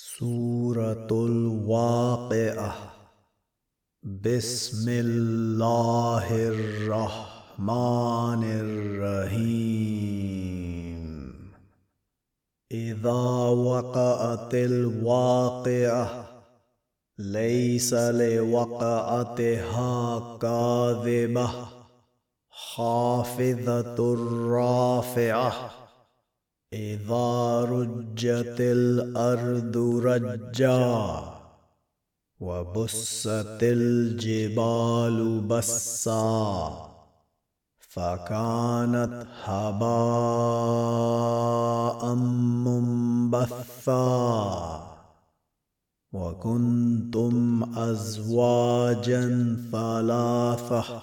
سورة الواقعة. بسم الله الرحمن الرحيم. إذا وقعت الواقعة ليس لوقعتها كاذبة. خافضة رافعة. إذا رجت الأرض رجا وبست الجبال بسا فكانت هباء منبثا وكنتم أزواجا ثلاثة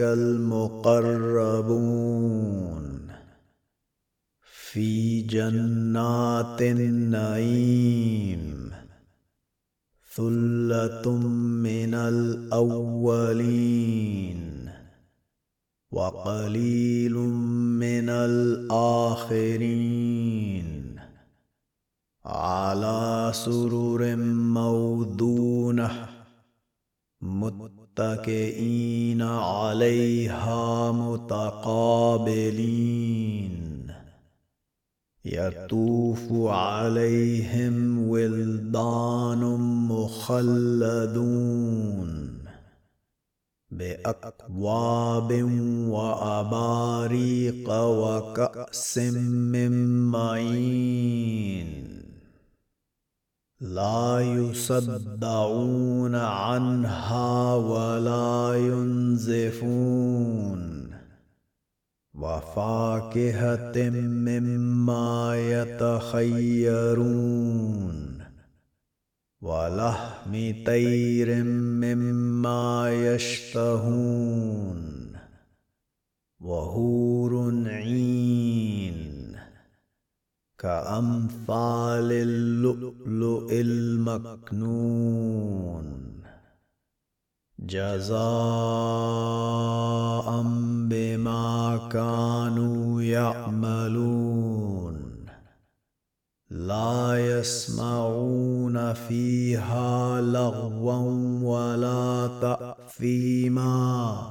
المقربون في جنات النعيم. ثلة من الأولين وقليل من الآخرين. على سرر موضونة متكئين عليها متقابلين. يطوف عليهم ولدان مخلدون بأكواب وأباريق وكأس من معين. لا يصدعون عنها ولا ينزفون. وفاكهة مما يتخيرون. ولحم طير مما يشتهون. وهور عين كأمثال اللؤلؤ المكنون. جزاء بما كانوا يعملون. لا يسمعون فيها لغوا ولا تأثيما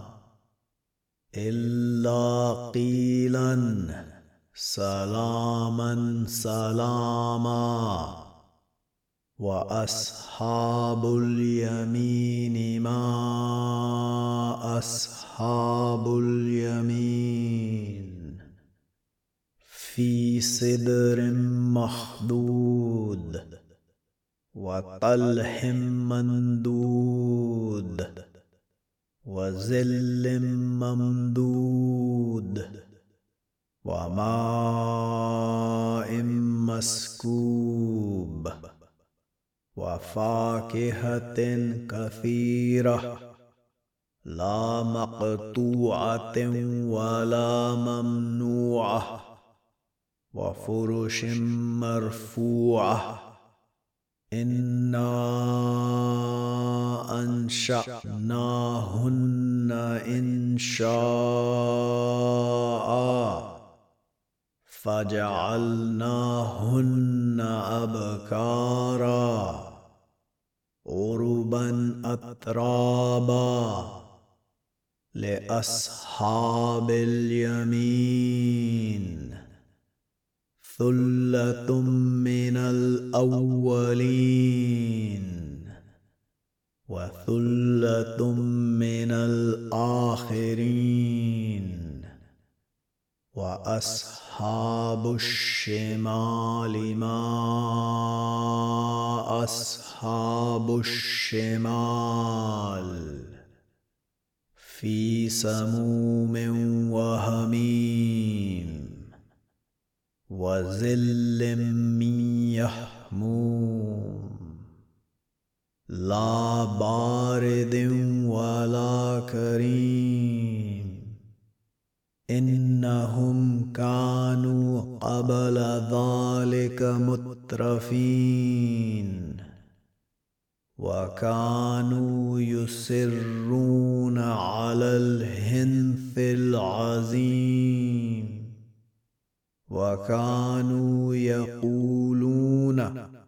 إلا قيلاً. سلاما سلاما وأصحاب اليمين ما أصحاب اليمين في سدر مخدود وطلح مندود وزل ممدود وماء مسكوب وفاكهة كثيرة لا مقطوعة ولا ممنوعة وفرش مرفوعة إنا أنشأناهن إن شاء فجعلناهن أبكارا عربا أترابا لأصحاب اليمين. ثلة من الأولين وثلة من الآخرين واصحاب الشمال ما أصحاب الشمال في سموم وهميم وظل من يحموم لا بارد ولا كريم إنهم كانوا قبل ذلك مترفين وكانوا يصرون على الهنث العظيم وكانوا يقولون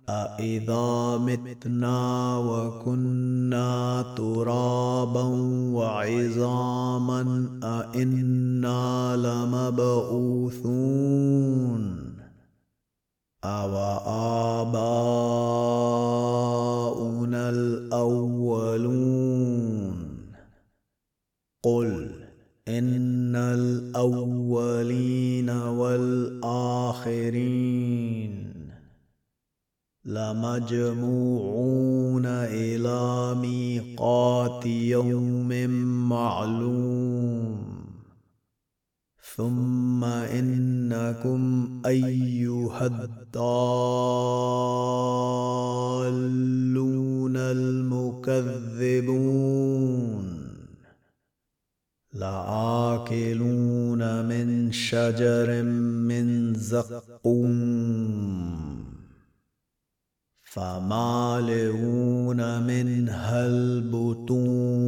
أإذا متنا وكنا ترابا وعظاما أإنا لمبعوثون أو آباؤنا الأولون قل إن الأولين والآخرين لمجموعون إلى ميقات يوم معلوم ثم إنكم أيها الضالون المكذبون لآكلون من شجر من زقوم فمالئون منها البطون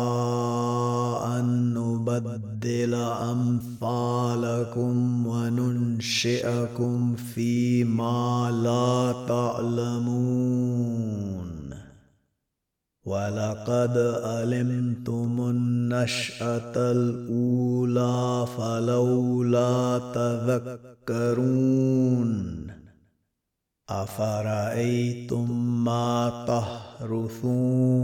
نبدل أمثالكم وننشئكم فيما لا تعلمون. ولقد علمتم النشأة الأولى فلولا تذكرون. أفرأيتم ما تحرثون؟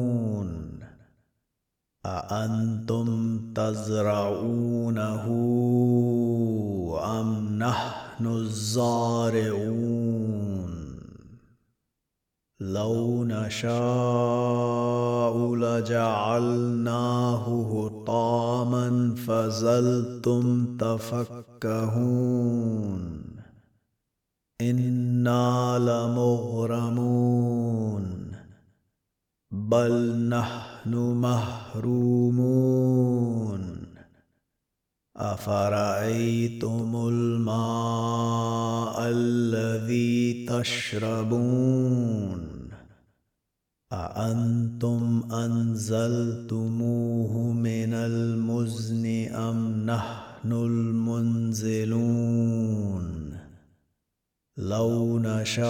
أأنتم تزرعونه أم نحن الزارعون؟ لو نشاء لجعلناه هطاما فزلتم تفكهون. إنا لمغرمون. بل نحن محرومون. أفرأيتم الماء الذي تشربون؟ أأنتم أنزلتموه من المزن أم نحن المنزلون؟ لو نشاء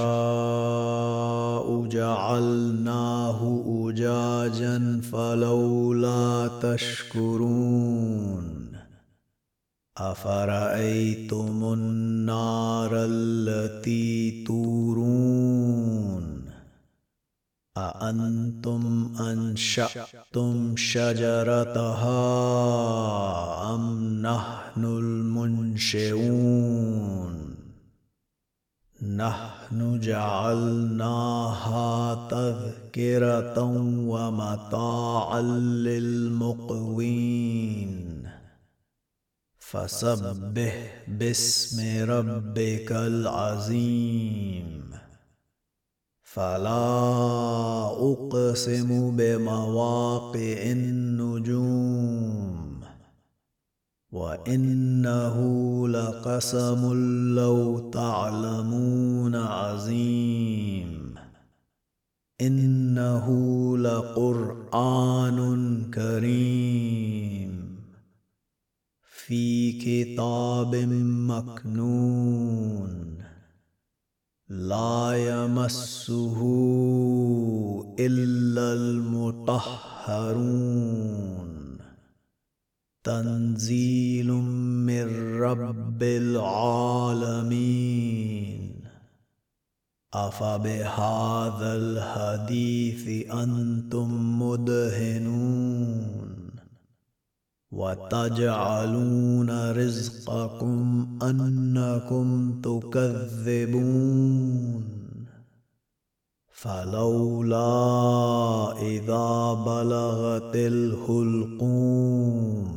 جعلناه اجاجا فلولا تشكرون. أفرأيتم النار التي تورون؟ أأنتم أنشأتم شجرتها أم نحن المنشئون؟ نحن جعلناها تذكرة ومتاعا للمقوين. فسبح باسم ربك العظيم. فلا أقسم بمواقع النجوم. وإنه لقسم لو تعلمون عظيم. إنه لقرآن كريم. في كتاب مكنون. لا يمسه إلا المطهرون. تنزيل من رب العالمين. أفبهذا الحديث أنتم مدهنون. وتجعلون رزقكم أنكم تكذبون. فلولا إذا بلغت الحلقوم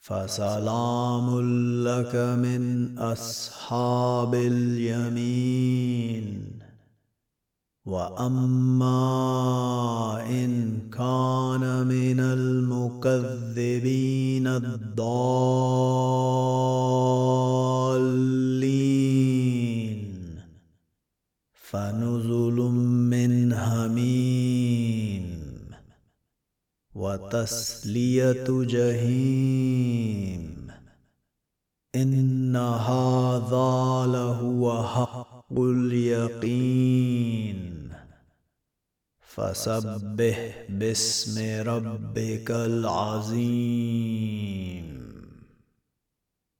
فسلام لك من أصحاب اليمين. وأما إن كان من المكذبين الضالين. فنزل من وتسلية جهيم إن هذا لهو حق اليقين. فسبح باسم ربك العظيم.